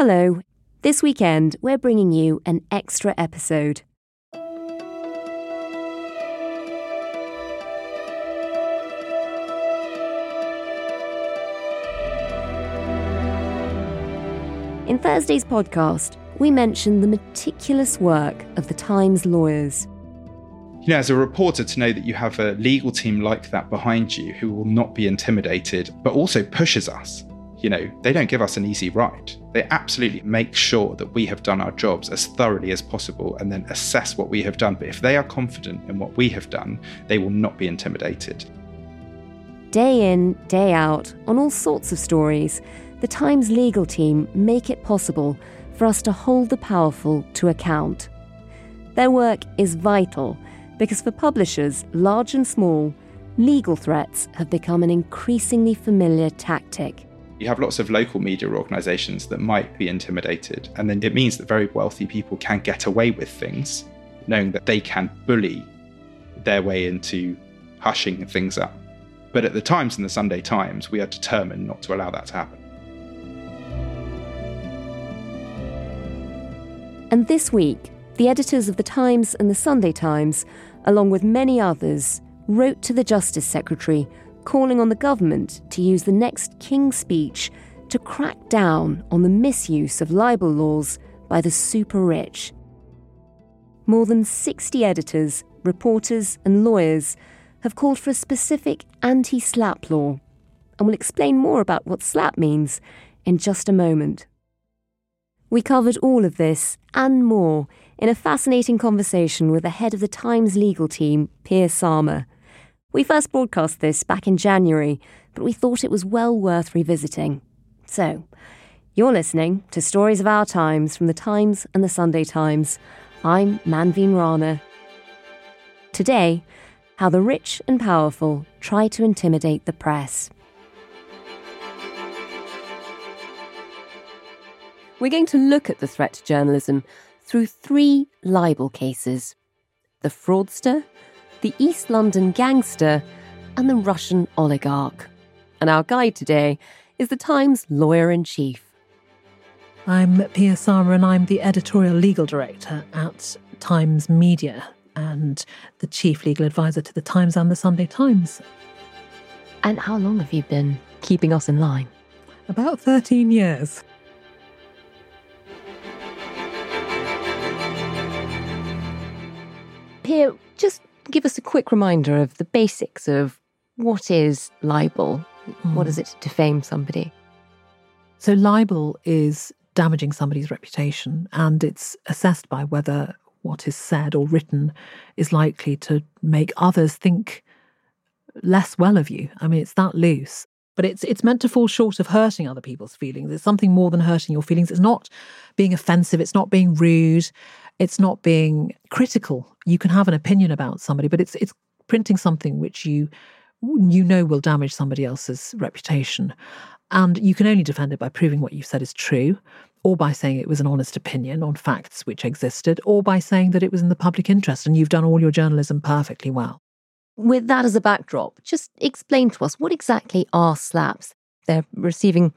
Hello. This weekend, we're bringing you an extra episode. In Thursday's podcast, we mentioned the meticulous work of the Times lawyers. You know, as a reporter, to know that you have a legal team like that behind you who will not be intimidated, but also pushes us. You know, they don't give us an easy ride. They absolutely make sure that we have done our jobs as thoroughly as possible and then assess what we have done. But if they are confident in what we have done, they will not be intimidated. Day in, day out, on all sorts of stories, the Times legal team make it possible for us to hold the powerful to account. Their work is vital because for publishers, large and small, legal threats have become an increasingly familiar tactic. You have lots of local media organisations that might be intimidated, and then it means that very wealthy people can get away with things, knowing that they can bully their way into hushing things up. But at the Times and the Sunday Times, we are determined not to allow that to happen. And this week, the editors of The Times and The Sunday Times, along with many others, wrote to the Justice Secretary calling on the government to use the next King's speech to crack down on the misuse of libel laws by the super rich. More than 60 editors, reporters, and lawyers have called for a specific anti slap law, and we'll explain more about what slap means in just a moment. We covered all of this and more in a fascinating conversation with the head of the Times legal team, Pia Sarma. We first broadcast this back in January, but we thought it was well worth revisiting. So, you're listening to Stories of Our Times from the Times and the Sunday Times. I'm Manveen Rana. Today, how the rich and powerful try to intimidate the press. We're going to look at the threat to journalism through three libel cases the fraudster, the East London gangster, and the Russian oligarch. And our guide today is the Times lawyer in chief. I'm Pia Sarma, and I'm the editorial legal director at Times Media and the chief legal advisor to the Times and the Sunday Times. And how long have you been keeping us in line? About 13 years. Pia, just give us a quick reminder of the basics of what is libel? Mm. What is it to defame somebody? So, libel is damaging somebody's reputation, and it's assessed by whether what is said or written is likely to make others think less well of you. I mean, it's that loose. But it's it's meant to fall short of hurting other people's feelings. It's something more than hurting your feelings. It's not being offensive. It's not being rude. It's not being critical. You can have an opinion about somebody, but it's it's printing something which you you know will damage somebody else's reputation. And you can only defend it by proving what you've said is true, or by saying it was an honest opinion on facts which existed, or by saying that it was in the public interest and you've done all your journalism perfectly well. With that as a backdrop, just explain to us what exactly are slaps? They're receiving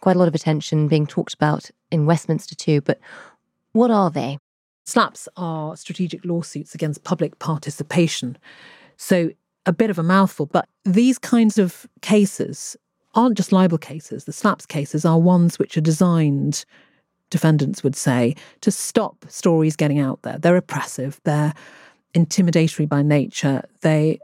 quite a lot of attention, being talked about in Westminster too, but what are they? Slaps are strategic lawsuits against public participation. So, a bit of a mouthful, but these kinds of cases aren't just libel cases. The slaps cases are ones which are designed, defendants would say, to stop stories getting out there. They're oppressive, they're intimidatory by nature, they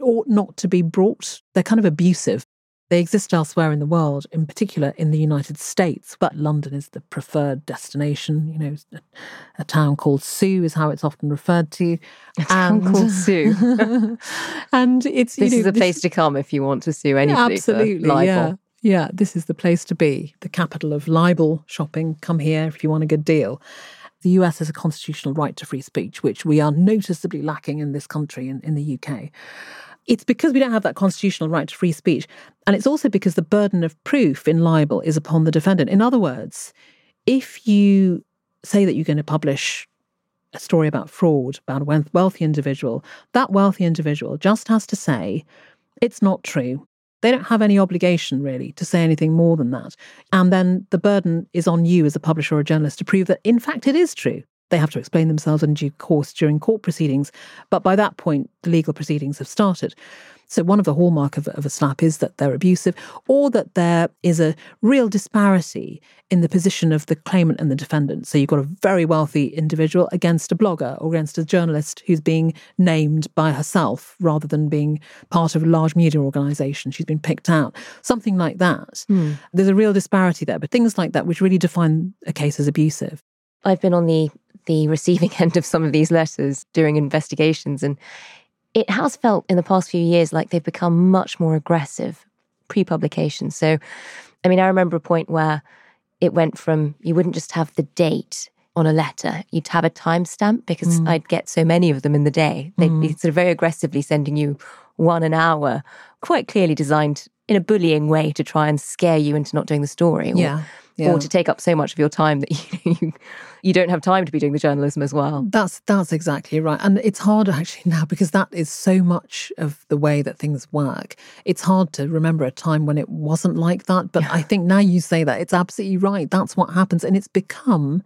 ought not to be brought, they're kind of abusive. They exist elsewhere in the world, in particular in the United States, but London is the preferred destination. You know, a, a town called Sue is how it's often referred to. A town and, called Sue. and it's this you know, is a place to come if you want to sue anybody. Absolutely, yeah. Yeah, this is the place to be, the capital of libel shopping. Come here if you want a good deal. The US has a constitutional right to free speech, which we are noticeably lacking in this country, in, in the UK. It's because we don't have that constitutional right to free speech. And it's also because the burden of proof in libel is upon the defendant. In other words, if you say that you're going to publish a story about fraud, about a wealthy individual, that wealthy individual just has to say, it's not true. They don't have any obligation, really, to say anything more than that. And then the burden is on you as a publisher or a journalist to prove that, in fact, it is true. They have to explain themselves in due course during court proceedings. But by that point, the legal proceedings have started. So, one of the hallmark of, of, a slap is that they're abusive or that there is a real disparity in the position of the claimant and the defendant. So, you've got a very wealthy individual against a blogger or against a journalist who's being named by herself rather than being part of a large media organization. She's been picked out, something like that. Mm. There's a real disparity there, but things like that, which really define a case as abusive. I've been on the the receiving end of some of these letters during investigations. And it has felt in the past few years like they've become much more aggressive pre publication. So, I mean, I remember a point where it went from you wouldn't just have the date on a letter, you'd have a timestamp because mm. I'd get so many of them in the day. They'd mm. be sort of very aggressively sending you one an hour, quite clearly designed in a bullying way to try and scare you into not doing the story. Or, yeah yeah. or to take up so much of your time that you, you you don't have time to be doing the journalism as well. That's that's exactly right, and it's harder actually now because that is so much of the way that things work. It's hard to remember a time when it wasn't like that, but yeah. I think now you say that it's absolutely right. That's what happens, and it's become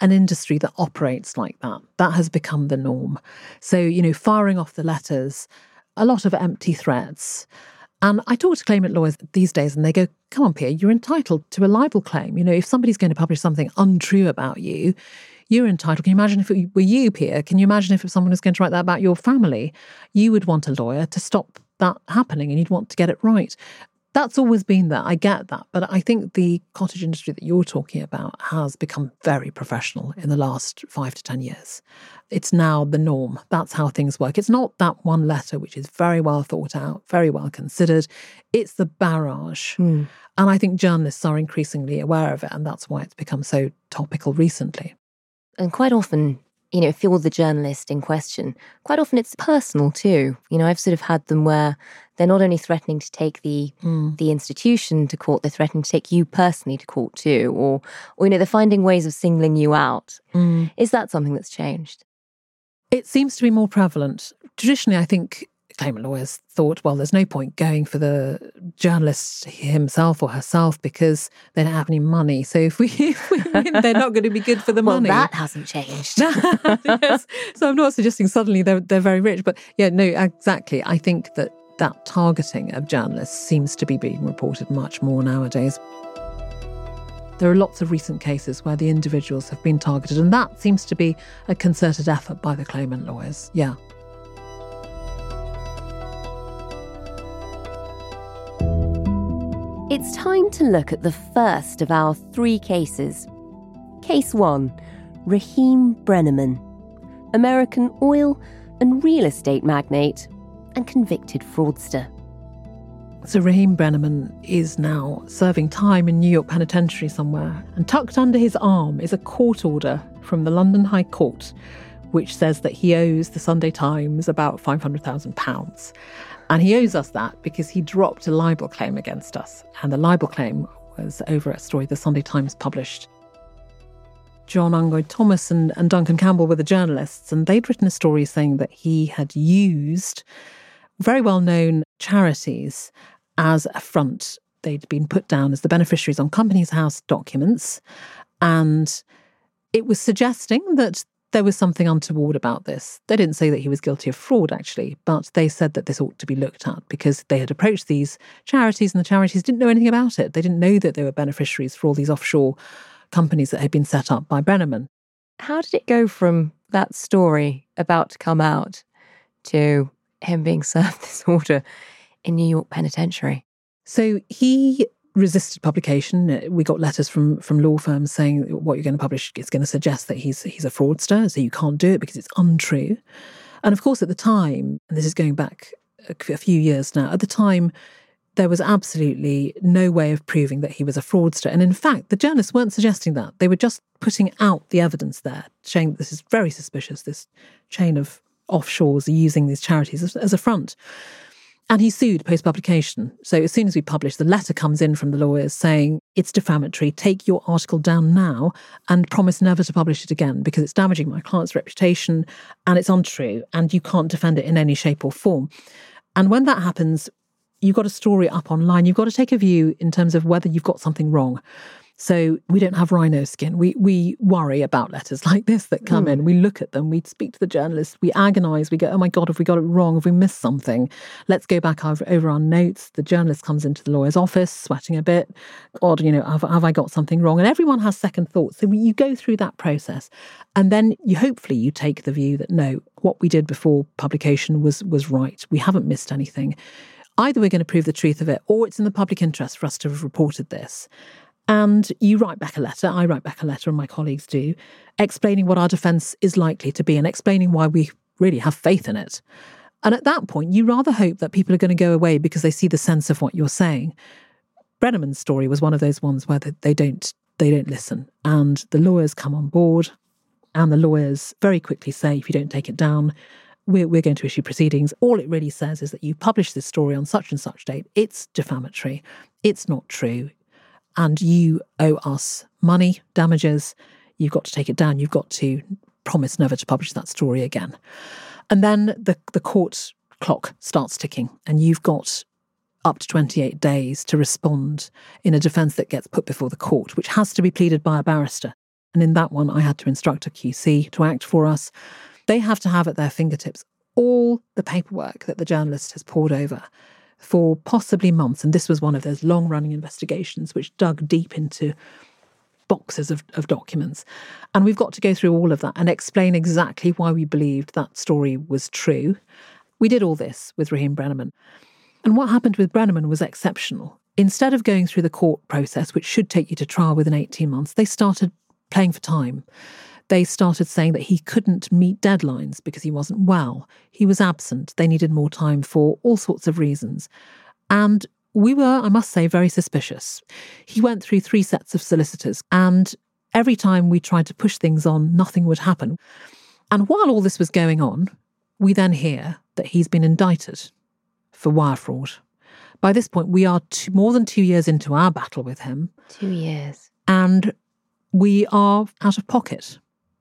an industry that operates like that. That has become the norm. So you know, firing off the letters, a lot of empty threats. And I talk to claimant lawyers these days and they go, come on, Pia, you're entitled to a libel claim. You know, if somebody's going to publish something untrue about you, you're entitled. Can you imagine if it were you, Pia? Can you imagine if someone was going to write that about your family? You would want a lawyer to stop that happening and you'd want to get it right that's always been there. I get that. But I think the cottage industry that you're talking about has become very professional in the last five to 10 years. It's now the norm. That's how things work. It's not that one letter, which is very well thought out, very well considered. It's the barrage. Mm. And I think journalists are increasingly aware of it. And that's why it's become so topical recently. And quite often, you know, if you're the journalist in question, quite often it's personal too. You know, I've sort of had them where they're not only threatening to take the mm. the institution to court, they're threatening to take you personally to court too, or or you know, they're finding ways of singling you out. Mm. Is that something that's changed? It seems to be more prevalent. Traditionally, I think claimant lawyers thought, well, there's no point going for the journalist himself or herself because they don't have any money. So if we, if we win, they're not going to be good for the well, money. That hasn't changed. yes. So I'm not suggesting suddenly they're they're very rich, but yeah, no, exactly. I think that that targeting of journalists seems to be being reported much more nowadays. There are lots of recent cases where the individuals have been targeted, and that seems to be a concerted effort by the claimant lawyers. Yeah. It's time to look at the first of our three cases. Case 1 Raheem Brennerman, American oil and real estate magnate and convicted fraudster. So Raheem Brennerman is now serving time in New York Penitentiary somewhere, and tucked under his arm is a court order from the London High Court, which says that he owes the Sunday Times about £500,000. And he owes us that because he dropped a libel claim against us. And the libel claim was over a story the Sunday Times published Jon Ungoed-Thomas and, and Duncan Campbell were the journalists, and they'd written a story saying that he had used very well known charities as a front. They'd been put down as the beneficiaries on Companies House documents. And it was suggesting that there was something untoward about this. They didn't say that he was guilty of fraud, actually, but they said that this ought to be looked at because they had approached these charities and the charities didn't know anything about it. They didn't know that they were beneficiaries for all these offshore companies that had been set up by Brennerman. How did it go from that story about to come out to him being served this order in New York Penitentiary. So he resisted publication. Uh, we got letters from from law firms saying what you're going to publish is going to suggest that he's he's a fraudster, so you can't do it because it's untrue. And of course, at the time, and this is going back a few years now, at the time, there was absolutely no way of proving that he was a fraudster. And in fact, the journalists weren't suggesting that. They were just putting out the evidence there, saying this is very suspicious, this chain of offshores are using these charities as a front. And he sued post publication. So as soon as we publish, the letter comes in from the lawyers saying it's defamatory. Take your article down now and promise never to publish it again because it's damaging my client's reputation and it's untrue and you can't defend it in any shape or form. And when that happens, you've got a story up online. You've got to take a view in terms of whether you've got something wrong. So we don't have rhino skin. We we worry about letters like this that come mm. in. We look at them. We speak to the journalists. We agonize. We go, oh my god, have we got it wrong? Have we missed something? Let's go back over, over our notes. The journalist comes into the lawyer's office, sweating a bit. God, you know, have, have I got something wrong? And everyone has second thoughts. So we, you go through that process, and then you hopefully you take the view that no, what we did before publication was was right. We haven't missed anything. Either we're going to prove the truth of it, or it's in the public interest for us to have reported this. And you write back a letter, I write back a letter, and my colleagues do, explaining what our defence is likely to be and explaining why we really have faith in it. And at that point, you rather hope that people are going to go away because they see the sense of what you're saying. Brennerman's story was one of those ones where they don't they don't listen, and the lawyers come on board, and the lawyers very quickly say, if you don't take it down, we're, we're going to issue proceedings. All it really says is that you published this story on such and such date. It's defamatory. It's not true and you owe us money, damages, you've got to take it down. You've got to promise never to publish that story again. And then the, the court clock starts ticking, and you've got up to 28 days to respond in a defence that gets put before the court, which has to be pleaded by a barrister. And in that one, I had to instruct a QC to act for us. They have to have at their fingertips all the paperwork that the journalist has poured over for possibly months. And this was one of those long running investigations which dug deep into boxes of, of documents. And we've got to go through all of that and explain exactly why we believed that story was true. We did all this with Raheem Brennerman. And what happened with Brennerman was exceptional. Instead of going through the court process, which should take you to trial within 18 months, they started playing for time they started saying that he couldn't meet deadlines because he wasn't well. He was absent. They needed more time for all sorts of reasons. And we were, I must say, very suspicious. He went through three sets of solicitors, and every time we tried to push things on, nothing would happen. And while all this was going on, we then hear that he's been indicted for wire fraud. By this point, we are two, more than two years into our battle with him. Two years. And we are out of pocket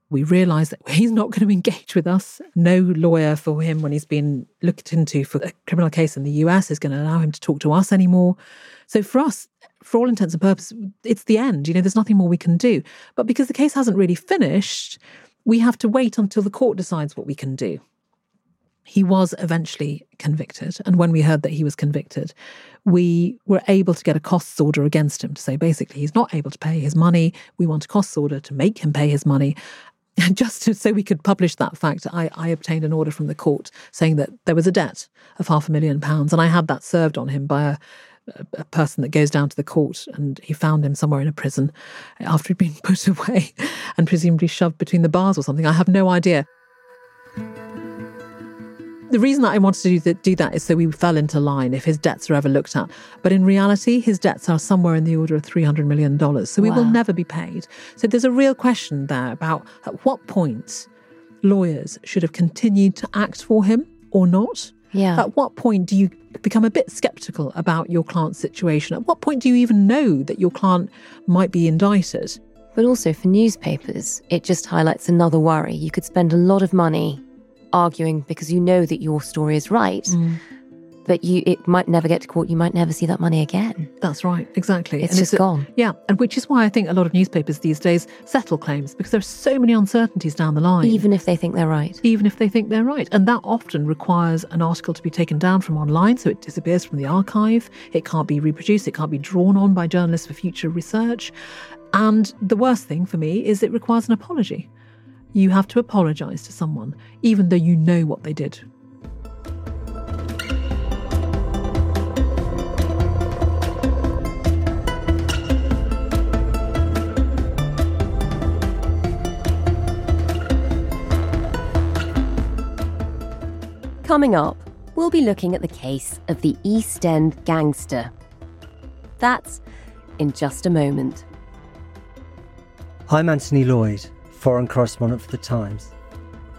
we realise that he's not going to engage with us. No lawyer for him, when he's been looked into for a criminal case in the US, is going to allow him to talk to us anymore. So for us, for all intents and purposes, it's the end. You know, there's nothing more we can do. But because the case hasn't really finished, we have to wait until the court decides what we can do. He was eventually convicted. And when we heard that he was convicted, we were able to get a costs order against him to say basically he's not able to pay his money. We want a costs order to make him pay his money. just so we could publish that fact, I, I, obtained an order from the court saying that there was a debt of half a million pounds, and I had that served on him by a, a person that goes down to the court, and he found him somewhere in a prison after he'd been put away and presumably shoved between the bars or something. I have no idea the reason that I wanted to do that, do that is so we fell into line if his debts are ever looked at. But in reality, his debts are somewhere in the order of $300 million. So we wow. will never be paid. So there's a real question there about at what point lawyers should have continued to act for him or not. Yeah. At what point do you become a bit skeptical about your client's situation? At what point do you even know that your client might be indicted? But also for newspapers, it just highlights another worry. You could spend a lot of money arguing because you know that your story is right. Mm. But you, it might never get to court. You might never see that money again. That's right, exactly. It's and just it's gone. yeah, and which is why I think a lot of newspapers these days settle claims because there are so many uncertainties down the line. Even if they think they're right. Even if they think they're right, and that often requires an article to be taken down from online, so it disappears from the archive. It can't be reproduced. It can't be drawn on by journalists for future research. And the worst thing for me is it requires an apology. You have to apologise to someone, even though you know what they did. Coming up, we'll be looking at the case of the East End gangster. That's in just a moment. I'm Anthony Lloyd, foreign correspondent for The Times.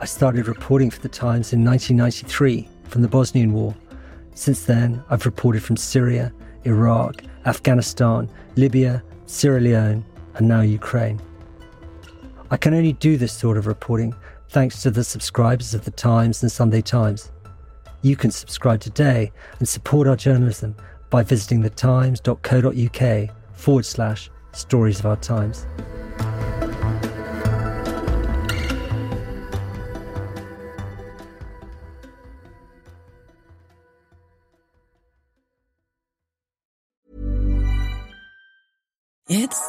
I started reporting for The Times in 1993 from the Bosnian War. Since then, I've reported from Syria, Iraq, Afghanistan, Libya, Sierra Leone, and now Ukraine. I can only do this sort of reporting thanks to the subscribers of The Times and Sunday Times. You can subscribe today and support our journalism by visiting thetimes.co.uk forward slash stories of our times.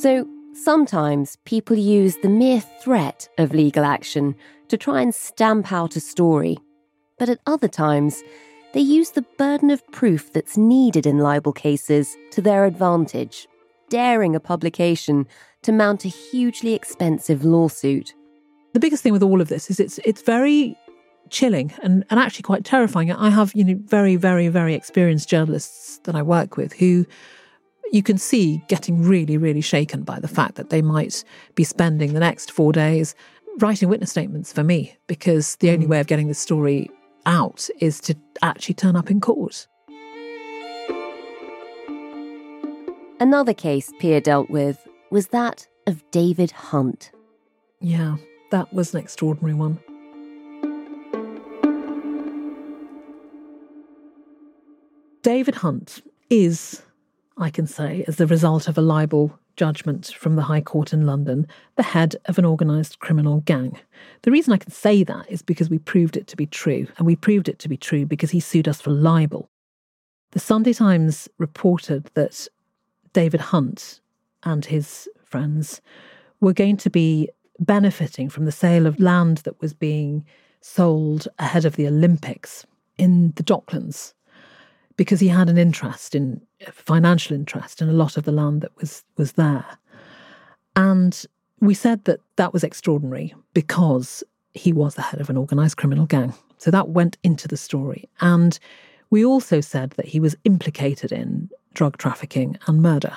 So sometimes people use the mere threat of legal action to try and stamp out a story. But at other times, they use the burden of proof that's needed in libel cases to their advantage, daring a publication to mount a hugely expensive lawsuit. The biggest thing with all of this is it's it's very chilling and, and actually quite terrifying. I have, you know, very, very, very experienced journalists that I work with who you can see getting really, really shaken by the fact that they might be spending the next four days writing witness statements for me because the only mm. way of getting the story out is to actually turn up in court. Another case Pia dealt with was that of David Hunt. Yeah, that was an extraordinary one. David Hunt is I can say, as the result of a libel judgment from the High Court in London, the head of an organised criminal gang. The reason I can say that is because we proved it to be true, and we proved it to be true because he sued us for libel. The Sunday Times reported that David Hunt and his friends were going to be benefiting from the sale of land that was being sold ahead of the Olympics in the Docklands because he had an interest in financial interest in a lot of the land that was was there. And we said that that was extraordinary because he was the head of an organized criminal gang. So that went into the story. And we also said that he was implicated in drug trafficking and murder.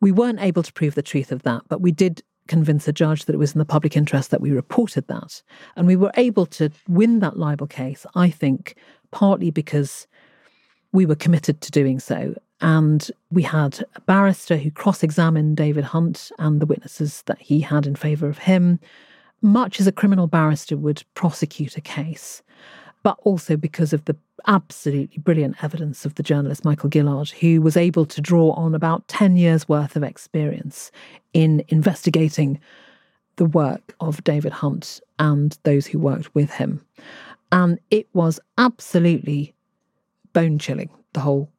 We weren't able to prove the truth of that, but we did convince a judge that it was in the public interest that we reported that. And we were able to win that libel case, I think, partly because we were committed to doing so. And we had a barrister who cross examined David Hunt and the witnesses that he had in favour of him, much as a criminal barrister would prosecute a case, but also because of the absolutely brilliant evidence of the journalist Michael Gillard, who was able to draw on about 10 years' worth of experience in investigating the work of David Hunt and those who worked with him. And it was absolutely bone chilling, the whole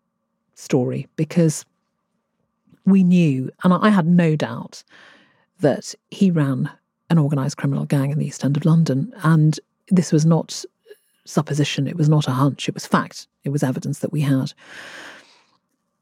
story, because we knew, and I had no doubt, that he ran an organised criminal gang in the East End of London. And this was not supposition, it was not a hunch, it was fact, it was evidence that we had.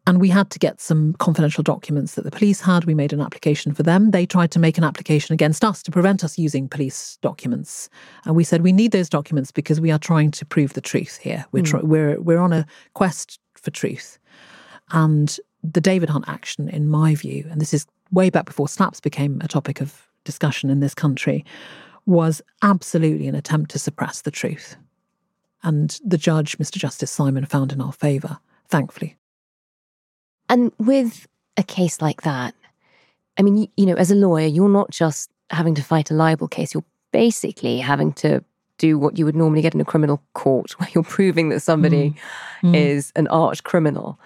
And we had to get some confidential documents that the police had. We made an application for them. They tried to make an application against us to prevent us using police documents. And we said we need those documents because we are trying to prove the truth here. We're mm. we're we're on a quest for truth. And the David Hunt action, in my view, and this is way back before slaps became a topic of discussion in this country, was absolutely an attempt to suppress the truth. And the judge, Mr. Justice Simon, found in our favour, thankfully. And with a case like that, I mean, you, you know, as a lawyer, you're not just having to fight a libel case, you're basically having to do what you would normally get in a criminal court, where you're proving that somebody mm. Mm. is an arch criminal.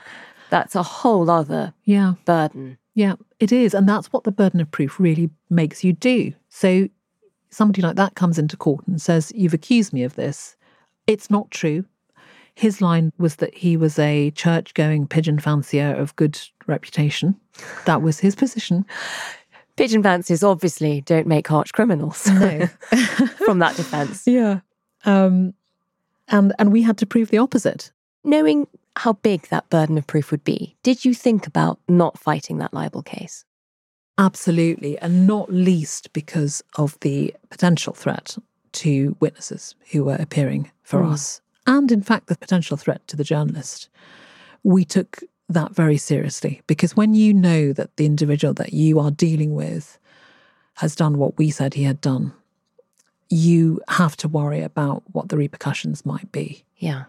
That's a whole other yeah. burden. Yeah, it is. And that's what the burden of proof really makes you do. So somebody like that comes into court and says, You've accused me of this. It's not true. His line was that he was a church going pigeon fancier of good reputation. That was his position. Pigeon fanciers obviously don't make harsh criminals. No. from that defence. Yeah. Um, and and we had to prove the opposite. Knowing how big that burden of proof would be, did you think about not fighting that libel case? Absolutely, and not least because of the potential threat to witnesses who were appearing for mm. us, and in fact, the potential threat to the journalist. We took that very seriously because when you know that the individual that you are dealing with has done what we said he had done, you have to worry about what the repercussions might be. Yeah.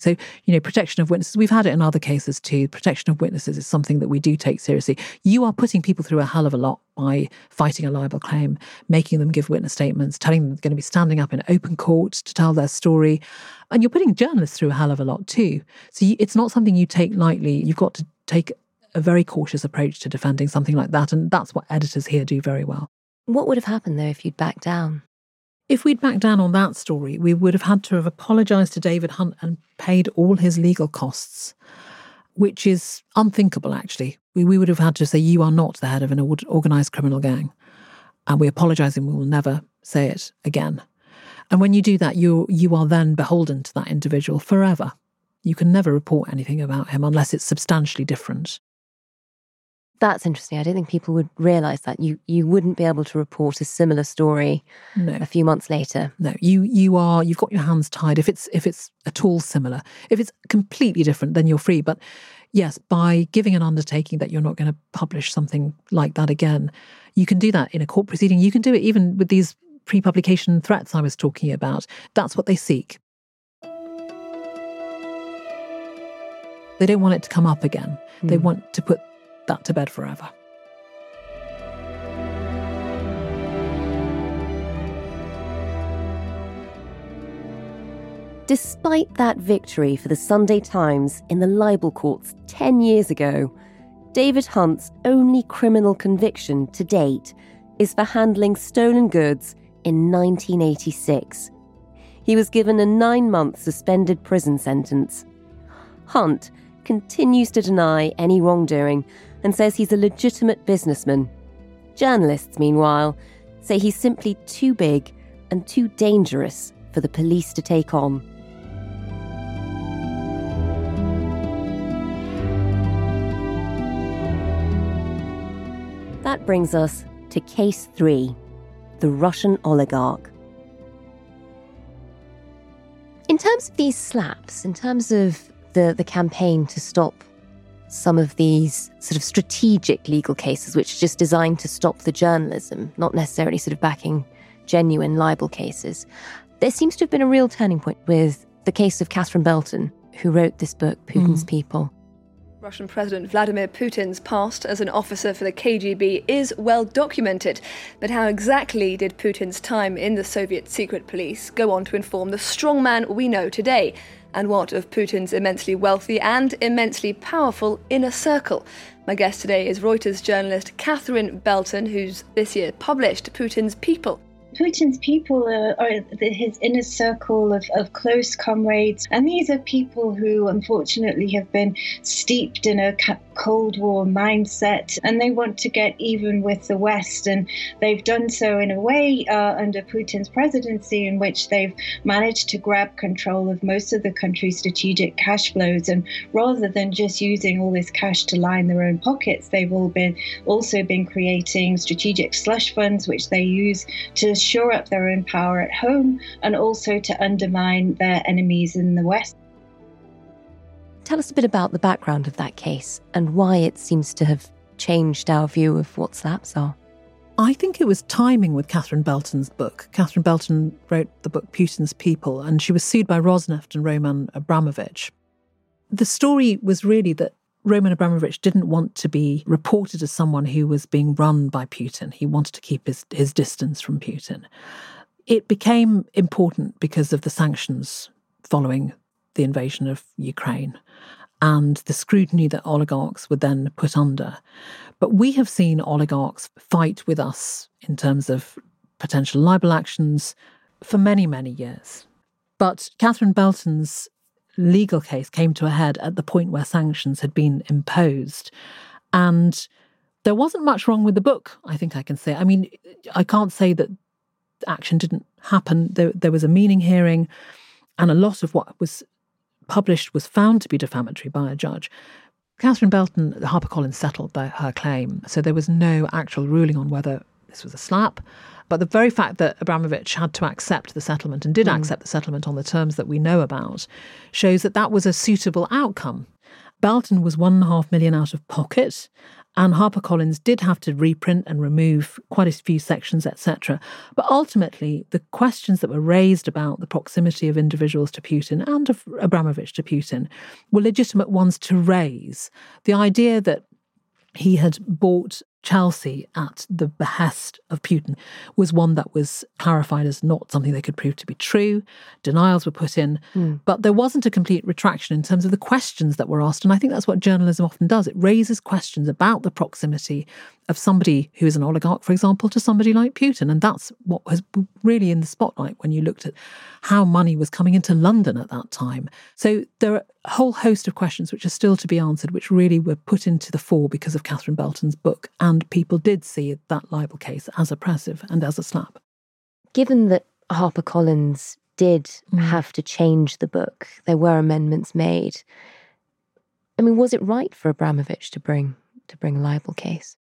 So, you know, protection of witnesses, we've had it in other cases too. Protection of witnesses is something that we do take seriously. You are putting people through a hell of a lot by fighting a libel claim, making them give witness statements, telling them they're going to be standing up in open court to tell their story. And you're putting journalists through a hell of a lot too. So you, it's not something you take lightly. You've got to take a very cautious approach to defending something like that. And that's what editors here do very well. What would have happened though if you'd backed down? If we'd backed down on that story, we would have had to have apologised to David Hunt and paid all his legal costs, which is unthinkable, actually. We, we would have had to say, You are not the head of an organised criminal gang. And we apologise and we will never say it again. And when you do that, you you are then beholden to that individual forever. You can never report anything about him unless it's substantially different. That's interesting. I don't think people would realise that you you wouldn't be able to report a similar story no. a few months later. No, you you are you've got your hands tied. If it's if it's at all similar, if it's completely different, then you're free. But yes, by giving an undertaking that you're not going to publish something like that again, you can do that in a court proceeding. You can do it even with these pre-publication threats I was talking about. That's what they seek. They don't want it to come up again. Mm. They hmm. want to put that to bed forever. Despite that victory for the Sunday Times in the libel courts 10 years ago, David Hunt's only criminal conviction to date is for handling stolen goods in 1986. He was given a nine month suspended prison sentence. Hunt continues to deny any wrongdoing and says he's a legitimate businessman. Journalists, meanwhile, say he's simply too big and too dangerous for the police to take on. That brings us to case three the Russian oligarch. In terms of these slaps, in terms of the, the campaign to stop some of these sort of strategic legal cases, which are just designed to stop the journalism, not necessarily sort of backing genuine libel cases. There seems to have been a real turning point with the case of Catherine Belton, who wrote this book, Putin's mm. People. Russian President Vladimir Putin's past as an officer for the KGB is well documented. But how exactly did Putin's time in the Soviet secret police go on to inform the strongman we know today? And what of Putin's immensely wealthy and immensely powerful inner circle? My guest today is Reuters journalist Catherine Belton, who's this year published Putin's People Putin's people are, are his inner circle of, of close comrades, and these are people who unfortunately have been steeped in a Cold War mindset and they want to get even with the West. And they've done so in a way uh, under Putin's presidency, in which they've managed to grab control of most of the country's strategic cash flows. And rather than just using all this cash to line their own pockets, they've all been also been creating strategic slush funds, which they use to shore up their own power at home and also to undermine their enemies in the West. Tell us a bit about the background of that case and why it seems to have changed our view of what slaps are. I think it was timing with Catherine Belton's book. Catherine Belton wrote the book Putin's People, and she was sued by Rosneft and Roman Abramovich. The story was really that Roman Abramovich didn't want to be reported as someone who was being run by Putin. He wanted to keep his, his distance from Putin. It became important because of the sanctions following the invasion of Ukraine. and the scrutiny that oligarchs were then put under. But we have seen oligarchs fight with us in terms of potential libel actions for many, many years. But Catherine Belton's legal case came to a head at the point where sanctions had been imposed. And there wasn't much wrong with the book, I think I can say. I mean, I can't say that action didn't happen. There, there was a meaning hearing, and a lot of what was published was found to be defamatory by a judge. Catherine Belton, HarperCollins settled her claim, so there was no actual ruling on whether this was a slap. But the very fact that Abramovich had to accept the settlement and did mm. accept the settlement on the terms that we know about shows that that was a suitable outcome. Belton was one and a half million out of pocket, and HarperCollins did have to reprint and remove quite a few sections, etc. But ultimately, the questions that were raised about the proximity of individuals to Putin and of Abramovich to Putin were legitimate ones to raise. The idea that he had bought Chelsea at the behest of Putin was one that was clarified as not something they could prove to be true. Denials were put in, mm. but there wasn't a complete retraction in terms of the questions that were asked. And I think that's what journalism often does. It raises questions about the proximity of somebody who is an oligarch, for example, to somebody like Putin. And that's what was really in the spotlight when you looked at how money was coming into London at that time. So there are a whole host of questions which are still to be answered, which really were put into the fore because of Catherine Belton's book. And people did see that libel case as oppressive and as a slap. Given that HarperCollins did mm. have to change the book, there were amendments made. I mean, was it right for Abramovich to bring to bring a libel case?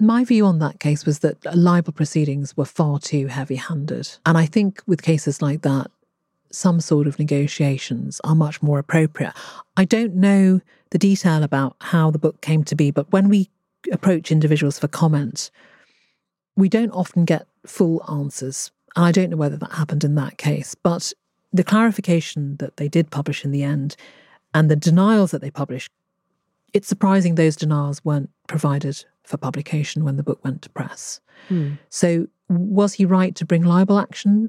My view on that case was that libel proceedings were far too heavy handed. And I think with cases like that, some sort of negotiations are much more appropriate. I don't know the detail about how the book came to be, but when we approach individuals for comment, we don't often get full answers. And I don't know whether that happened in that case, but the clarification that they did publish in the end and the denials that they published, it's surprising those denials weren't provided for publication when the book went to press. Hmm. So, was he right to bring libel action?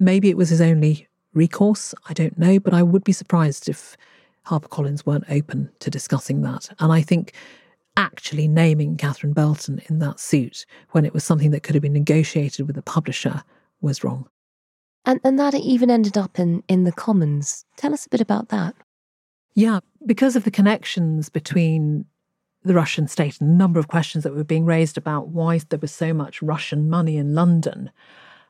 Maybe it was his only recourse. I don't know, but I would be surprised if HarperCollins weren't open to discussing that. And I think actually naming Catherine Belton in that suit when it was something that could have been negotiated with the publisher was wrong. And, and that even ended up in, in the Commons. Tell us a bit about that. Yeah, because of the connections between the Russian state and a number of questions that were being raised about why there was so much Russian money in London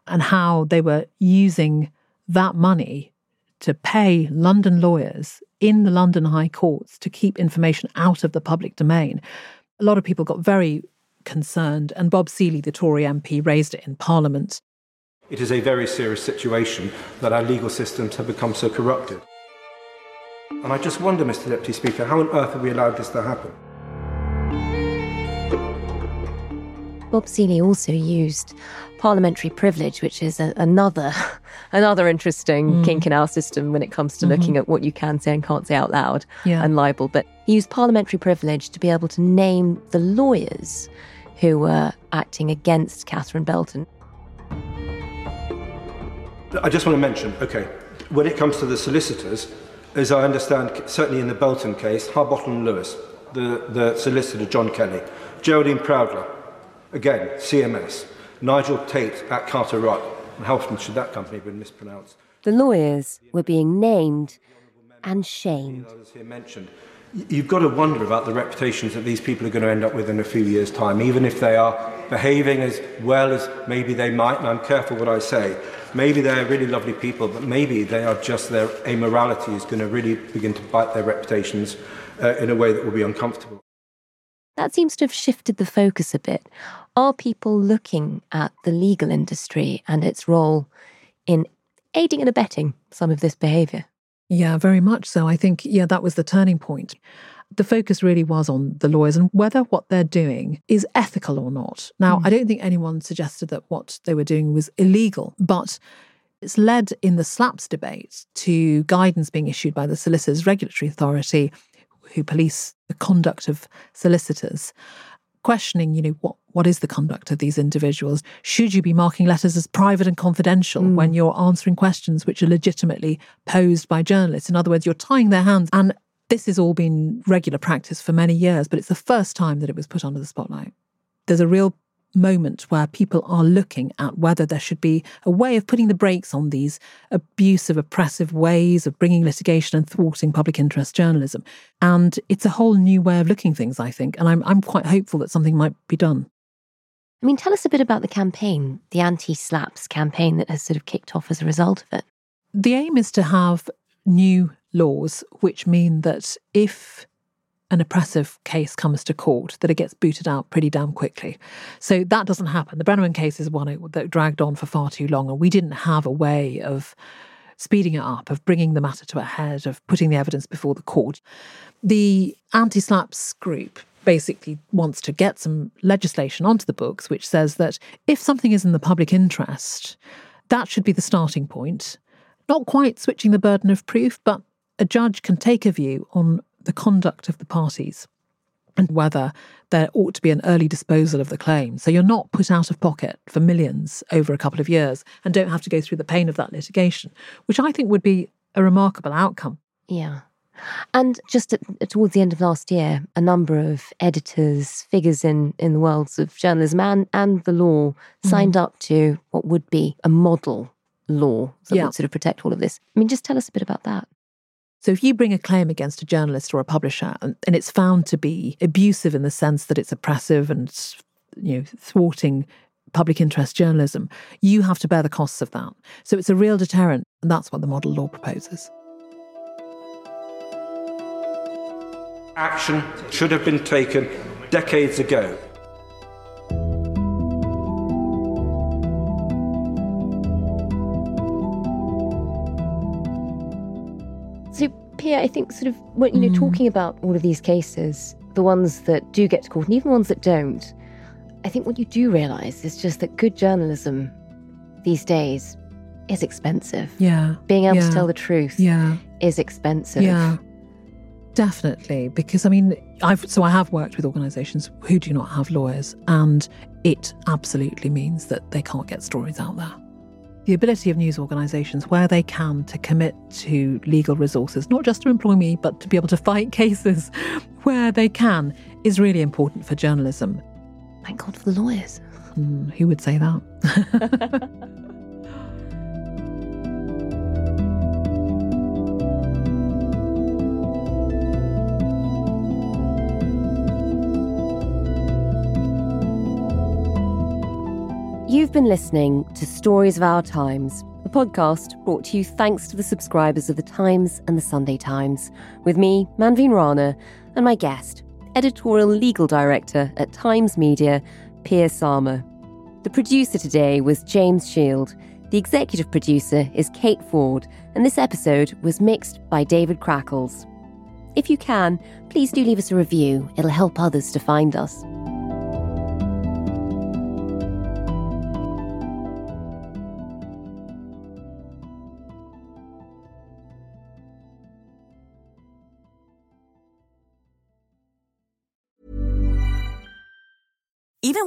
and how they were using that money to pay London lawyers in the London High Courts to keep information out of the public domain. A lot of people got very concerned, and Bob Seely, the Tory MP, raised it in Parliament. It is a very serious situation that our legal systems have become so corrupted. And I just wonder, Mr Deputy Speaker, how on earth have we allowed this to happen? Bob Seely also used parliamentary privilege, which is a, another another interesting mm. kink in our system when it comes to mm-hmm. looking at what you can say and can't say out loud yeah. and libel. But he used parliamentary privilege to be able to name the lawyers who were acting against Catherine Belton. I just want to mention, okay, when it comes to the solicitors, as I understand, certainly in the Belton case, Harbottle and Lewis, the, the solicitor John Kelly, Geraldine Proudler, Again, CMS. Nigel Tait at Carter-Ruck. How often should that company have been mispronounced? The lawyers were being named and shamed. You've got to wonder about the reputations that these people are going to end up with in a few years' time, even if they are behaving as well as maybe they might, and I'm careful what I say. Maybe they're really lovely people, but maybe they are just their amorality is going to really begin to bite their reputations uh, in a way that will be uncomfortable. That seems to have shifted the focus a bit. Are people looking at the legal industry and its role in aiding and abetting some of this behaviour? Yeah, very much so. I think, yeah, that was the turning point. The focus really was on the lawyers and whether what they're doing is ethical or not. Now, mm. I don't think anyone suggested that what they were doing was illegal, but it's led in the SLAPS debate to guidance being issued by the Solicitors Regulatory Authority who police the conduct of solicitors, questioning, you know, what, what is the conduct of these individuals? Should you be marking letters as private and confidential mm. when you're answering questions which are legitimately posed by journalists? In other words, you're tying their hands. And This has all been regular practice for many years, but it's the first time that it was put under the spotlight. There's a real moment where people are looking at whether there should be a way of putting the brakes on these abusive, oppressive ways of bringing litigation and thwarting public interest journalism. And it's a whole new way of looking things, I think. And I'm, I'm quite hopeful that something might be done. I mean, tell us a bit about the campaign, the anti slaps campaign that has sort of kicked off as a result of it. The aim is to have new laws which mean that if an oppressive case comes to court, that it gets booted out pretty damn quickly. So that doesn't happen. The Brennerman case is one that dragged on for far too long, and we didn't have a way of speeding it up, of bringing the matter to a head, of putting the evidence before the court. The anti Slapps group basically wants to get some legislation onto the books which says that if something is in the public interest, that should be the starting point. Not quite switching the burden of proof, but a judge can take a view on the conduct of the parties and whether there ought to be an early disposal of the claim. So you're not put out of pocket for millions over a couple of years and don't have to go through the pain of that litigation, which I think would be a remarkable outcome. Yeah. And just at, towards the end of last year, a number of editors, figures in, in the worlds of journalism and, and the law mm. signed up to what would be a model law that yeah. would sort of protect all of this. I mean, just tell us a bit about that. So if you bring a claim against a journalist or a publisher and, and it's found to be abusive in the sense that it's oppressive and you know thwarting public interest journalism, you have to bear the costs of that. So it's a real deterrent, and that's what the model law proposes. Action should have been taken decades ago. Pia, I think sort of when you know mm. talking about all of these cases, the ones that do get to court and even the ones that don't, I think what you do realise is just that good journalism these days is expensive. Yeah. Being able yeah. to tell the truth yeah. is expensive. Yeah. Definitely. Because I mean, I've so I have worked with organisations who do not have lawyers, and it absolutely means that they can't get stories out there the ability of news organisations, where they can, to commit to legal resources, not just to employ me, but to be able to fight cases where they can, is really important for journalism. Thank God for the lawyers. Mm, who would say that? You've been listening to Stories of Our Times, a podcast brought to you thanks to the subscribers of The Times and The Sunday Times, with me, Manveen Rana, and my guest, editorial legal director at Times Media, Pia Sarma. The producer today was James Shield. The executive producer is Kate Ford, and this episode was mixed by David Crackles. If you can, please do leave us a review. It'll help others to find us.